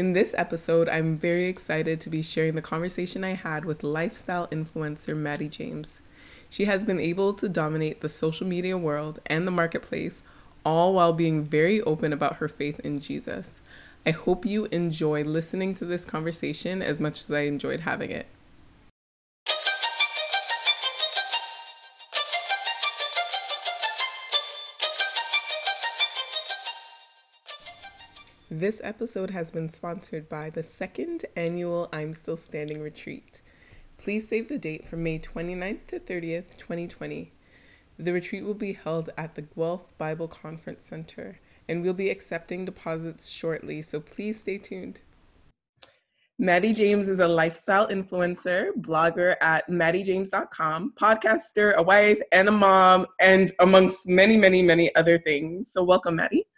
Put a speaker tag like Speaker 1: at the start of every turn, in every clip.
Speaker 1: In this episode, I'm very excited to be sharing the conversation I had with lifestyle influencer Mattie James. She has been able to dominate the social media world and the marketplace, all while being very open about her faith in Jesus. I hope you enjoy listening to this conversation as much as I enjoyed having it. This episode has been sponsored by the second annual I'm Still Standing retreat. Please save the date from May 29th to 30th, 2020. The retreat will be held at the Guelph Bible Conference Center, and we'll be accepting deposits shortly, so please stay tuned. Mattie James is a lifestyle influencer, blogger at mattiejames.com, podcaster, a wife, and a mom, and amongst many, many, many other things. So, welcome, Mattie.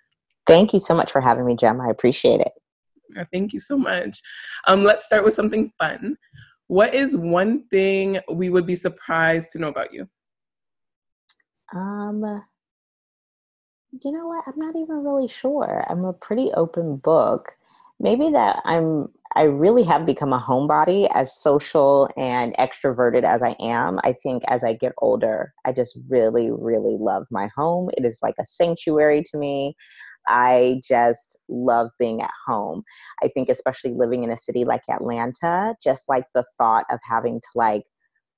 Speaker 2: Thank you so much for having me, Jem. I appreciate it.
Speaker 1: Thank you so much. Um, let's start with something fun. What is one thing we would be surprised to know about you?
Speaker 2: Um, you know what? I'm not even really sure. I'm a pretty open book. Maybe that I'm I really have become a homebody as social and extroverted as I am. I think as I get older, I just really, really love my home. It is like a sanctuary to me. I just love being at home. I think, especially living in a city like Atlanta, just like the thought of having to like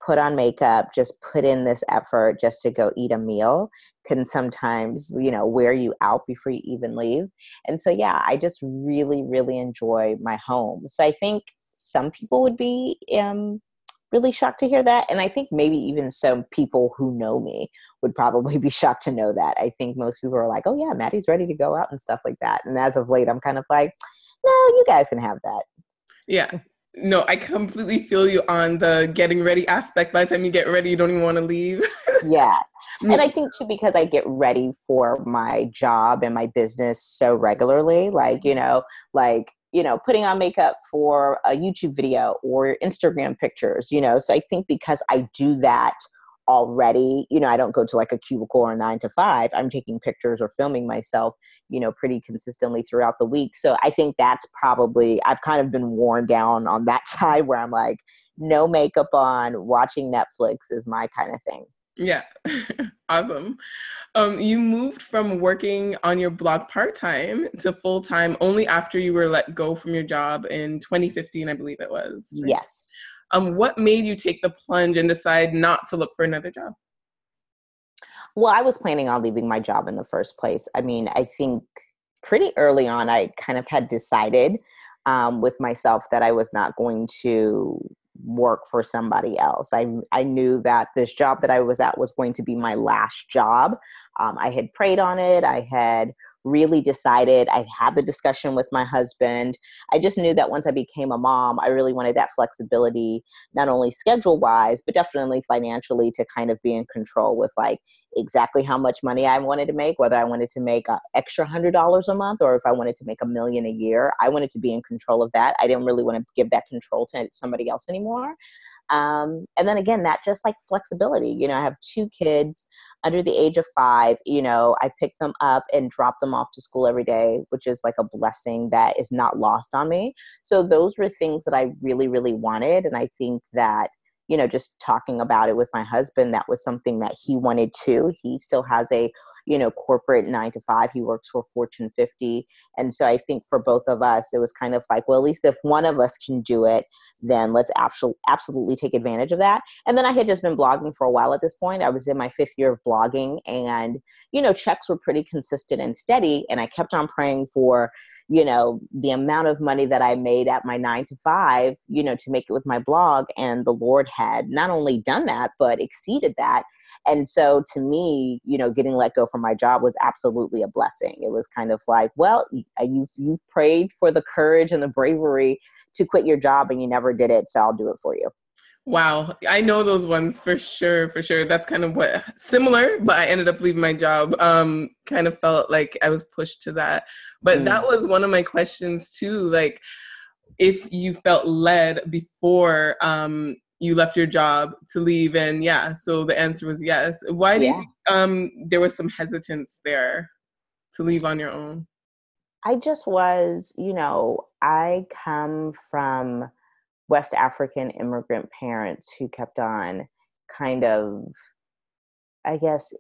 Speaker 2: put on makeup, just put in this effort just to go eat a meal can sometimes, you know, wear you out before you even leave. And so, yeah, I just really, really enjoy my home. So I think some people would be um, really shocked to hear that. And I think maybe even some people who know me would probably be shocked to know that. I think most people are like, oh, yeah, Mattie's ready to go out and stuff like that. And as of late, I'm kind of like, no, you guys can have that.
Speaker 1: Yeah. No, I completely feel you on the getting ready aspect. By the time you get ready, you don't even want to leave.
Speaker 2: yeah. And I think too, because I get ready for my job and my business so regularly, like, you know, like, you know, putting on makeup for a YouTube video or Instagram pictures, you know. So I think because I do that already you know i don't go to like a cubicle or nine to five. I'm taking pictures or filming myself you know pretty consistently throughout the week. So i think that's probably i've kind of been worn down on that side where i'm like no makeup on watching netflix is my kind of thing
Speaker 1: yeah awesome um, you moved from working on your blog part-time to full-time only after you were let go from your job in 2015 i believe it was
Speaker 2: right? yes
Speaker 1: um, what made you take the plunge and decide not to look for another job?
Speaker 2: Well, I was planning on leaving my job in the first place. I mean, I think pretty early on, I kind of had decided um, with myself that I was not going to work for somebody else. I I knew that this job that I was at was going to be my last job. Um, I had prayed on it. I had really decided i had the discussion with my husband. I just knew that once i became a mom i really wanted that flexibility not only schedule wise but definitely financially to kind of be in control with like exactly how much money i wanted to make whether i wanted to make an extra hundred dollars a month or if i wanted to make a million a year. I wanted to be in control of that. I didn't really want to give that control to somebody else anymore um, and then again that just like flexibility you know i have two kids under the age of five you know i pick them up and drop them off to school every day which is like a blessing that is not lost on me. So those were things that i really really wanted and i think that you know just talking about it with my husband that was something that he wanted too. He still has a you know corporate nine to five he works for fortune 50 and so i think for both of us it was kind of like well at least if one of us can do it then let's absolutely absolutely take advantage of that. And then i had just been blogging for a while at this point. I was in my fifth year of blogging and you know checks were pretty consistent and steady. And i kept on praying for you know the amount of money that i made at my nine to five you know to make it with my blog. And the lord had not only done that but exceeded that and so to me, you know, getting let go from my job was absolutely a blessing. It was kind of like, well, uh, you've you've prayed for the courage and the bravery to quit your job and you never did it, so I'll do it for you.
Speaker 1: Wow, I know those ones for sure, for sure. That's kind of what similar, but I ended up leaving my job. Um, kind of felt like I was pushed to that. But mm. that was one of my questions too. Like, if you felt led before um, you left your job to leave and yeah so the answer was yes why do yeah. you think um there was some hesitance there to leave on your own
Speaker 2: I just was, you know, I come from West African immigrant parents who kept on kind of, I guess,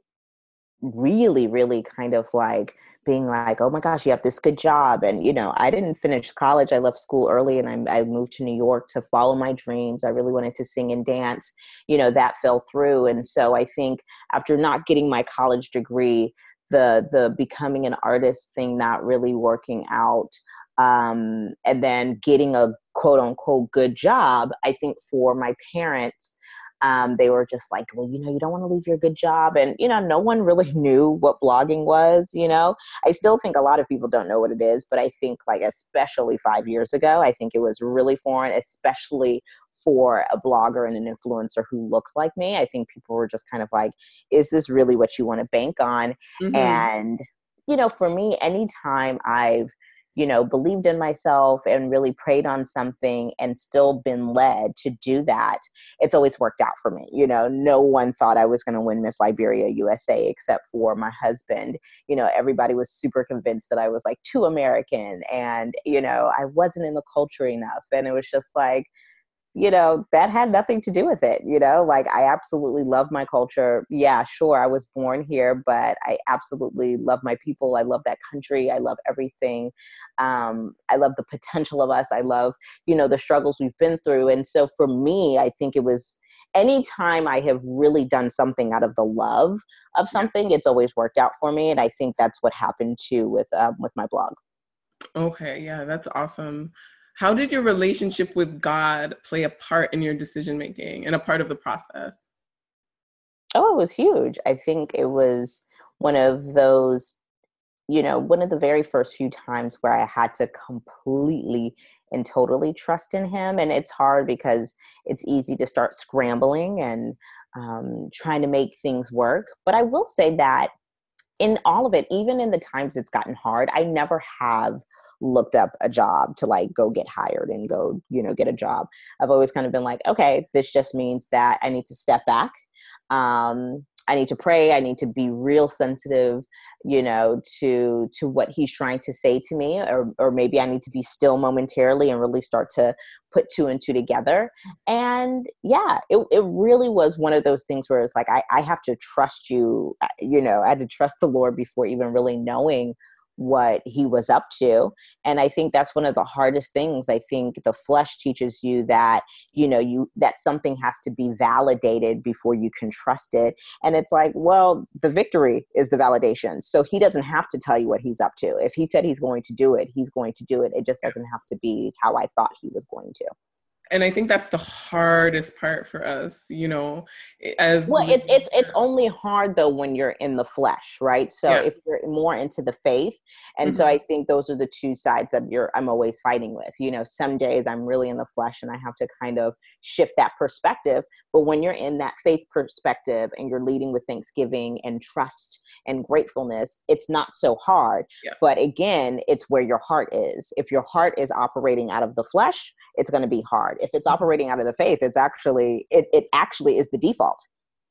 Speaker 2: really, really kind of like being like, oh my gosh, you have this good job. And, you know, I didn't finish college. I left school early and I, I moved to New York to follow my dreams. I really wanted to sing and dance. You know, that fell through. And so I think after not getting my college degree, the the becoming an artist thing not really working out um, and then getting a quote unquote good job i think for my parents um, they were just like, well, you know, you don't want to leave your good job. And, you know, no one really knew what blogging was, you know. I still think a lot of people don't know what it is, but I think, like, especially five years ago, I think it was really foreign, especially for a blogger and an influencer who looked like me. I think people were just kind of like, is this really what you want to bank on? Mm-hmm. And, you know, for me, anytime I've you know, believed in myself and really prayed on something and still been led to do that, it's always worked out for me. You know, no one thought I was going to win Miss Liberia USA except for my husband. You know, everybody was super convinced that I was like too American and, you know, I wasn't in the culture enough. And it was just like, you know, that had nothing to do with it. You know, like I absolutely love my culture. Yeah, sure, I was born here, but I absolutely love my people. I love that country. I love everything. Um, I love the potential of us. I love, you know, the struggles we've been through. And so for me, I think it was anytime I have really done something out of the love of something, it's always worked out for me. And I think that's what happened too with um, with my blog.
Speaker 1: Okay, yeah, that's awesome. How did your relationship with God play a part in your decision making and a part of the process?
Speaker 2: Oh, it was huge. I think it was one of those, you know, one of the very first few times where I had to completely and totally trust in Him. And it's hard because it's easy to start scrambling and um, trying to make things work. But I will say that in all of it, even in the times it's gotten hard, I never have looked up a job to like go get hired and go, you know, get a job. I've always kind of been like, okay, this just means that I need to step back. Um, I need to pray. I need to be real sensitive, you know, to to what he's trying to say to me, or or maybe I need to be still momentarily and really start to put two and two together. And yeah, it it really was one of those things where it's like I I have to trust you, uh, you know, I had to trust the Lord before even really knowing what he was up to. And i think that's one of the hardest things. I think the flesh teaches you that you know you that something has to be validated before you can trust it. And it's like well the victory is the validation. So he doesn't have to tell you what he's up to. If he said he's going to do it he's going to do it. It just doesn't have to be how i thought he was going to
Speaker 1: and I think that's the hardest part for us, you know. As
Speaker 2: well, it's it's it's only hard though when you're in the flesh, right? So yeah. if you're more into the faith, and mm-hmm. so I think those are the two sides that you're I'm always fighting with. You know, some days I'm really in the flesh and I have to kind of shift that perspective. But when you're in that faith perspective and you're leading with thanksgiving and trust and gratefulness, it's not so hard. Yeah. But again, it's where your heart is. If your heart is operating out of the flesh, it's going to be hard. If it's mm-hmm. operating out of the faith, it's actually it, it actually is the default.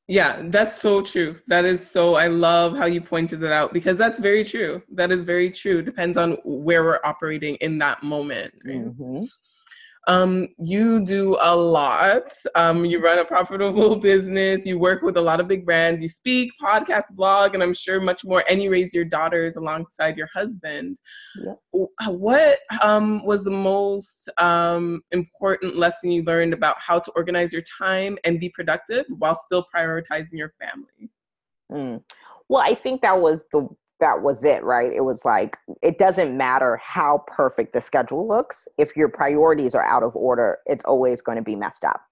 Speaker 1: Yeah, that's so true. That is so I love how you pointed that out because that's very true. That is very true. Depends on where we're operating in that moment. Right? Mm-hmm. Um, you do a lot. Um, you run a profitable business. You work with a lot of big brands. You speak, podcast, blog, and I'm sure much more. And you raise your daughters alongside your husband. What um, was the most um, important lesson you learned about how to organize your time and be productive while still prioritizing your family?
Speaker 2: Mm. Well, I think that was the that was it, right? It was like, it doesn't matter how perfect the schedule looks. If your priorities are out of order, it's always going to be messed up.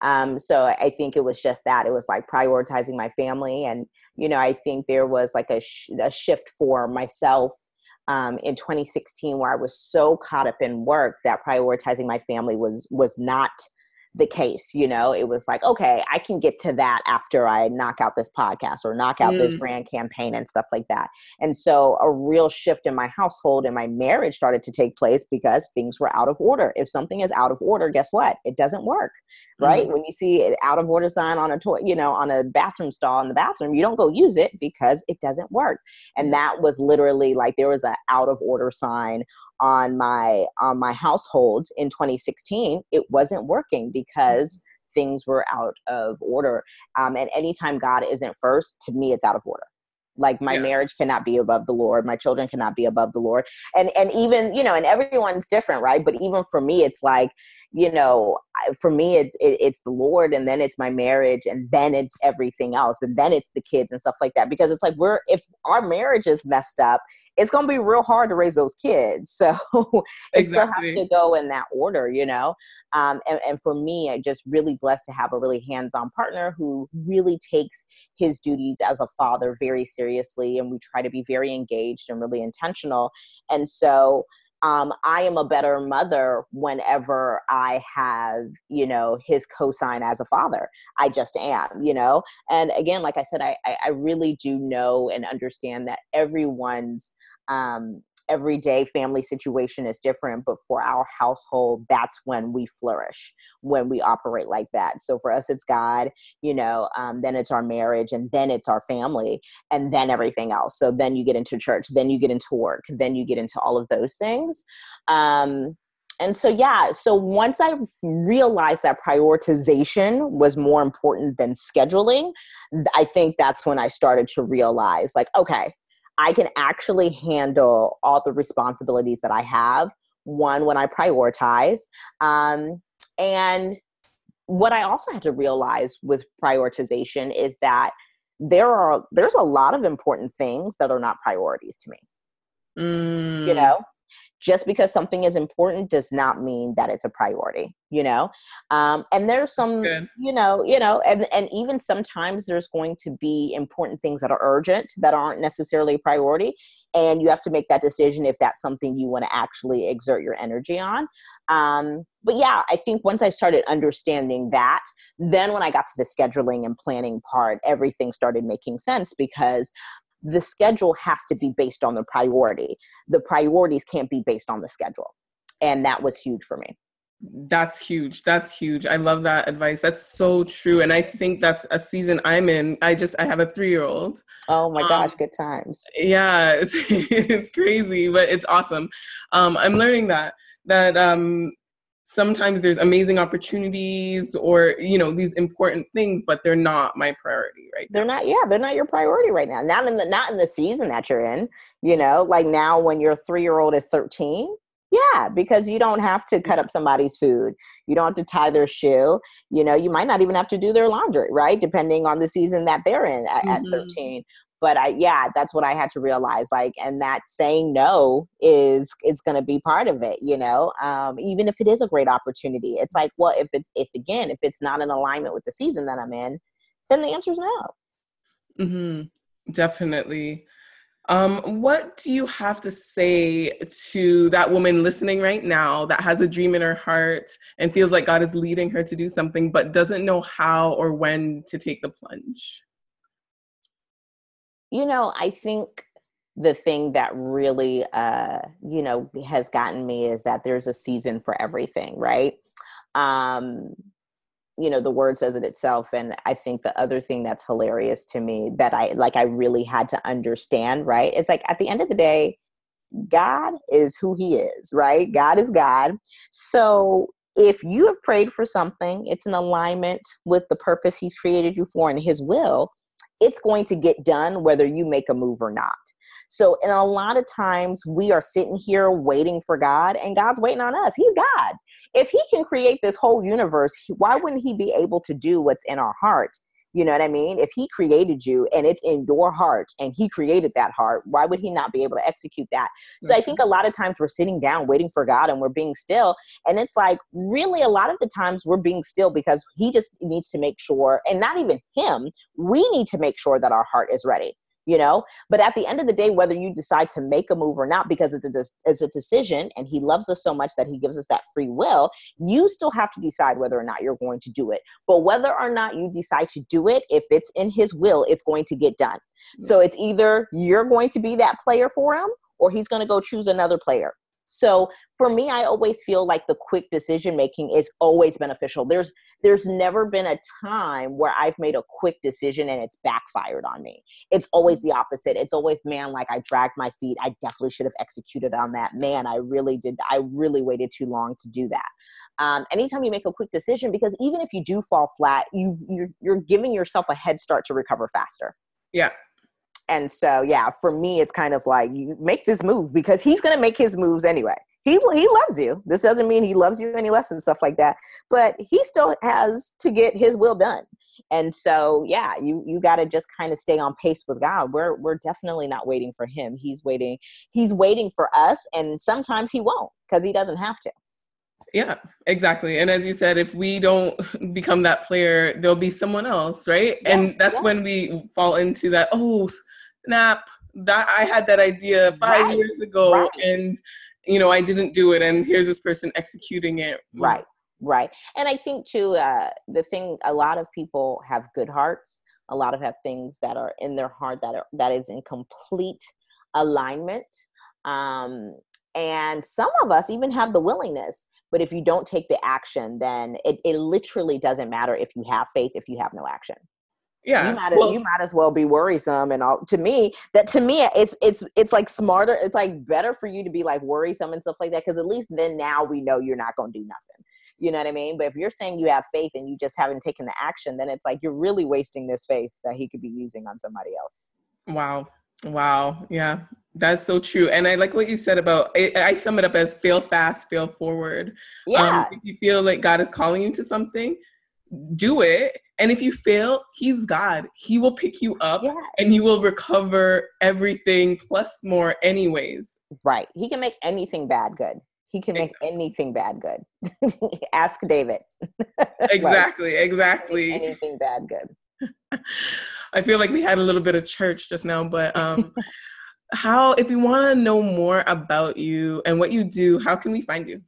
Speaker 2: Um, so I think it was just that. It was like prioritizing my family. And, you know, I think there was like a, sh- a shift for myself um, in 2016 where I was so caught up in work that prioritizing my family was was not the case you know? It was like okay i can get to that after i knock out this podcast or knock out mm. this brand campaign and stuff like that. And so a real shift in my household and my marriage started to take place because things were out of order. If something is out of order guess what? It doesn't work right? Mm. when you see an out of order sign on a toy you know on a bathroom stall in the bathroom you don't go use it because it doesn't work. And that was literally like there was a out of order sign on my on my household in 2016 it wasn't working because mm-hmm. things were out of order. Um, and anytime god isn't first to me it's out of order. Like my yeah. marriage cannot be above the lord. My children cannot be above the lord. And and even you know and everyone's different right? But even for me it's like you know for me it's it, it's the lord and then it's my marriage and then it's everything else and then it's the kids and stuff like that because it's like we're if our marriage is messed up it's going to be real hard to raise those kids so it exactly. still has to go in that order you know um, and, and for me i just really blessed to have a really hands-on partner who really takes his duties as a father very seriously and we try to be very engaged and really intentional and so um, I am a better mother whenever I have, you know, his cosign as a father. I just am, you know. And again, like I said, I I really do know and understand that everyone's um, everyday family situation is different but for our household that's when we flourish when we operate like that. So for us it's god you know um, then it's our marriage and then it's our family and then everything else. So then you get into church then you get into work then you get into all of those things. Um, and so yeah so once i realized that prioritization was more important than scheduling i think that's when i started to realize like okay I can actually handle all the responsibilities that I have. One, when I prioritize. Um, and what I also had to realize with prioritization is that there are there's a lot of important things that are not priorities to me. Mm. You know, just because something is important does not mean that it's a priority you know? Um, and there's some you know you know and and even sometimes there's going to be important things that are urgent that aren't necessarily a priority and you have to make that decision if that's something you want to actually exert your energy on. Um, but yeah i think once i started understanding that then when i got to the scheduling and planning part everything started making sense because the schedule has to be based on the priority. The priorities can't be based on the schedule. And that was huge for me.
Speaker 1: That's huge. That's huge. I love that advice. That's so true. And I think that's a season I'm in. I just I have a 3-year-old.
Speaker 2: Oh my um, gosh, good times.
Speaker 1: Yeah, it's it's crazy, but it's awesome. Um I'm learning that that um sometimes there's amazing opportunities or you know these important things but they're not my priority right
Speaker 2: they're now. not yeah they're not your priority right now not in the not in the season that you're in you know like now when your three year old is 13 yeah because you don't have to cut up somebody's food you don't have to tie their shoe you know you might not even have to do their laundry right depending on the season that they're in at, mm-hmm. at 13 but i yeah that's what i had to realize like and that saying no is is going to be part of it you know um, even if it is a great opportunity it's like well if it's if again if it's not in alignment with the season that i'm in then the answer is no
Speaker 1: mm-hmm. definitely um, what do you have to say to that woman listening right now that has a dream in her heart and feels like God is leading her to do something but doesn't know how or when to take the plunge?
Speaker 2: You know, I think the thing that really uh you know has gotten me is that there's a season for everything right? Um you know the word says it itself and i think the other thing that's hilarious to me that i like i really had to understand right it's like at the end of the day god is who he is right? God is god. So if you have prayed for something it's in alignment with the purpose he's created you for and his will it's going to get done whether you make a move or not. So, in a lot of times, we are sitting here waiting for God, and God's waiting on us. He's God. If He can create this whole universe, why wouldn't He be able to do what's in our heart? You know what I mean? If he created you and it's in your heart and he created that heart, why would he not be able to execute that? So I think mm-hmm. a lot of times we're sitting down waiting for God and we're being still. And it's like, really, a lot of the times we're being still because he just needs to make sure, and not even him, we need to make sure that our heart is ready you know? But at the end of the day whether you decide to make a move or not because it's a, it's a decision and he loves us so much that he gives us that free will you still have to decide whether or not you're going to do it. But whether or not you decide to do it if it's in his will it's going to get done. So hmm. it's either you're going to be that player for him or he's going to go choose another player so for me i always feel like the quick decision making is always beneficial. There's there's never been a time where i've made a quick decision and it's backfired on me. It's always the opposite. It's always man like i dragged my feet. I definitely should have executed on that. Man i really did i really waited too long to do that. Um, anytime you make a quick decision because even if you do fall flat you've you're, you're giving yourself a head start to recover faster.
Speaker 1: Yeah
Speaker 2: and so, yeah, for me, it's kind of like you make this move because he's going to make his moves anyway. He, he loves you. This doesn't mean he loves you any less and stuff like that, but he still has to get his will done. And so, yeah, you you got to just kind of stay on pace with God. We're we're definitely not waiting for him. He's waiting. He's waiting for us, and sometimes he won't because he doesn't have to.
Speaker 1: Yeah, exactly. And as you said, if we don't become that player, there'll be someone else, right? Yeah, and that's yeah. when we fall into that. Oh, snap that i had that idea five right. years ago right. and you know i didn't do it and here's this person executing it
Speaker 2: right right and i think too uh, the thing a lot of people have good hearts a lot of have things that are in their heart that are that is in complete alignment um, and some of us even have the willingness but if you don't take the action then it, it literally doesn't matter if you have faith if you have no action
Speaker 1: yeah
Speaker 2: you might, well, you might as well be worrisome and all to me that to me it's it's it's like smarter it's like better for you to be like worrisome and stuff like that because at least then now we know you're not going to do nothing. You know what i mean? But if you're saying you have faith and you just haven't taken the action then it's like you're really wasting this faith that he could be using on somebody else.
Speaker 1: Wow. Wow. Yeah. That's so true. And i like what you said about i, I sum it up as fail fast fail forward. Um,
Speaker 2: yeah. um,
Speaker 1: if you feel like god is calling you to something do it and if you fail, he's God. He will pick you up yeah. and he will recover everything plus more, anyways.
Speaker 2: Right. He can make anything bad good. He can make anything bad good. Ask David.
Speaker 1: exactly. like, exactly.
Speaker 2: Anything bad good.
Speaker 1: I feel like we had a little bit of church just now, but um, how, if you want to know more about you and what you do, how can we find you?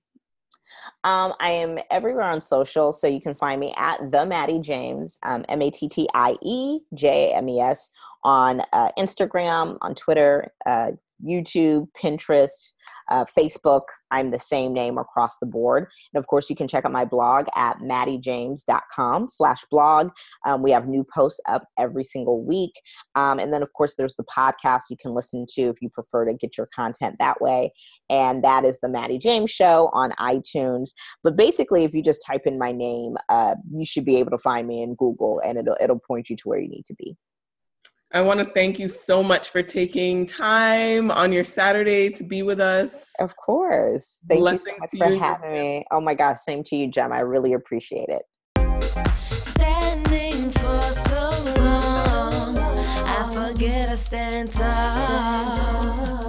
Speaker 2: Um, I am everywhere on social, so you can find me at the Mattie James, um, M A T T I E J A M E S, on uh, Instagram, on Twitter, uh, YouTube, Pinterest, uh, Facebook. I'm the same name across the board. And of course, you can check out my blog at mattiejames.com slash blog. Um, we have new posts up every single week. Um, and then, of course, there's the podcast you can listen to if you prefer to get your content that way. And that is the Mattie James Show on iTunes. But basically, if you just type in my name, uh, you should be able to find me in Google and it'll, it'll point you to where you need to be.
Speaker 1: I want to thank you so much for taking time on your Saturday to be with us.
Speaker 2: Of course. Thank Blessings you so much for having me. Oh my gosh, same to you, Jem. I really appreciate it. Standing for so long, I forget I stand tall.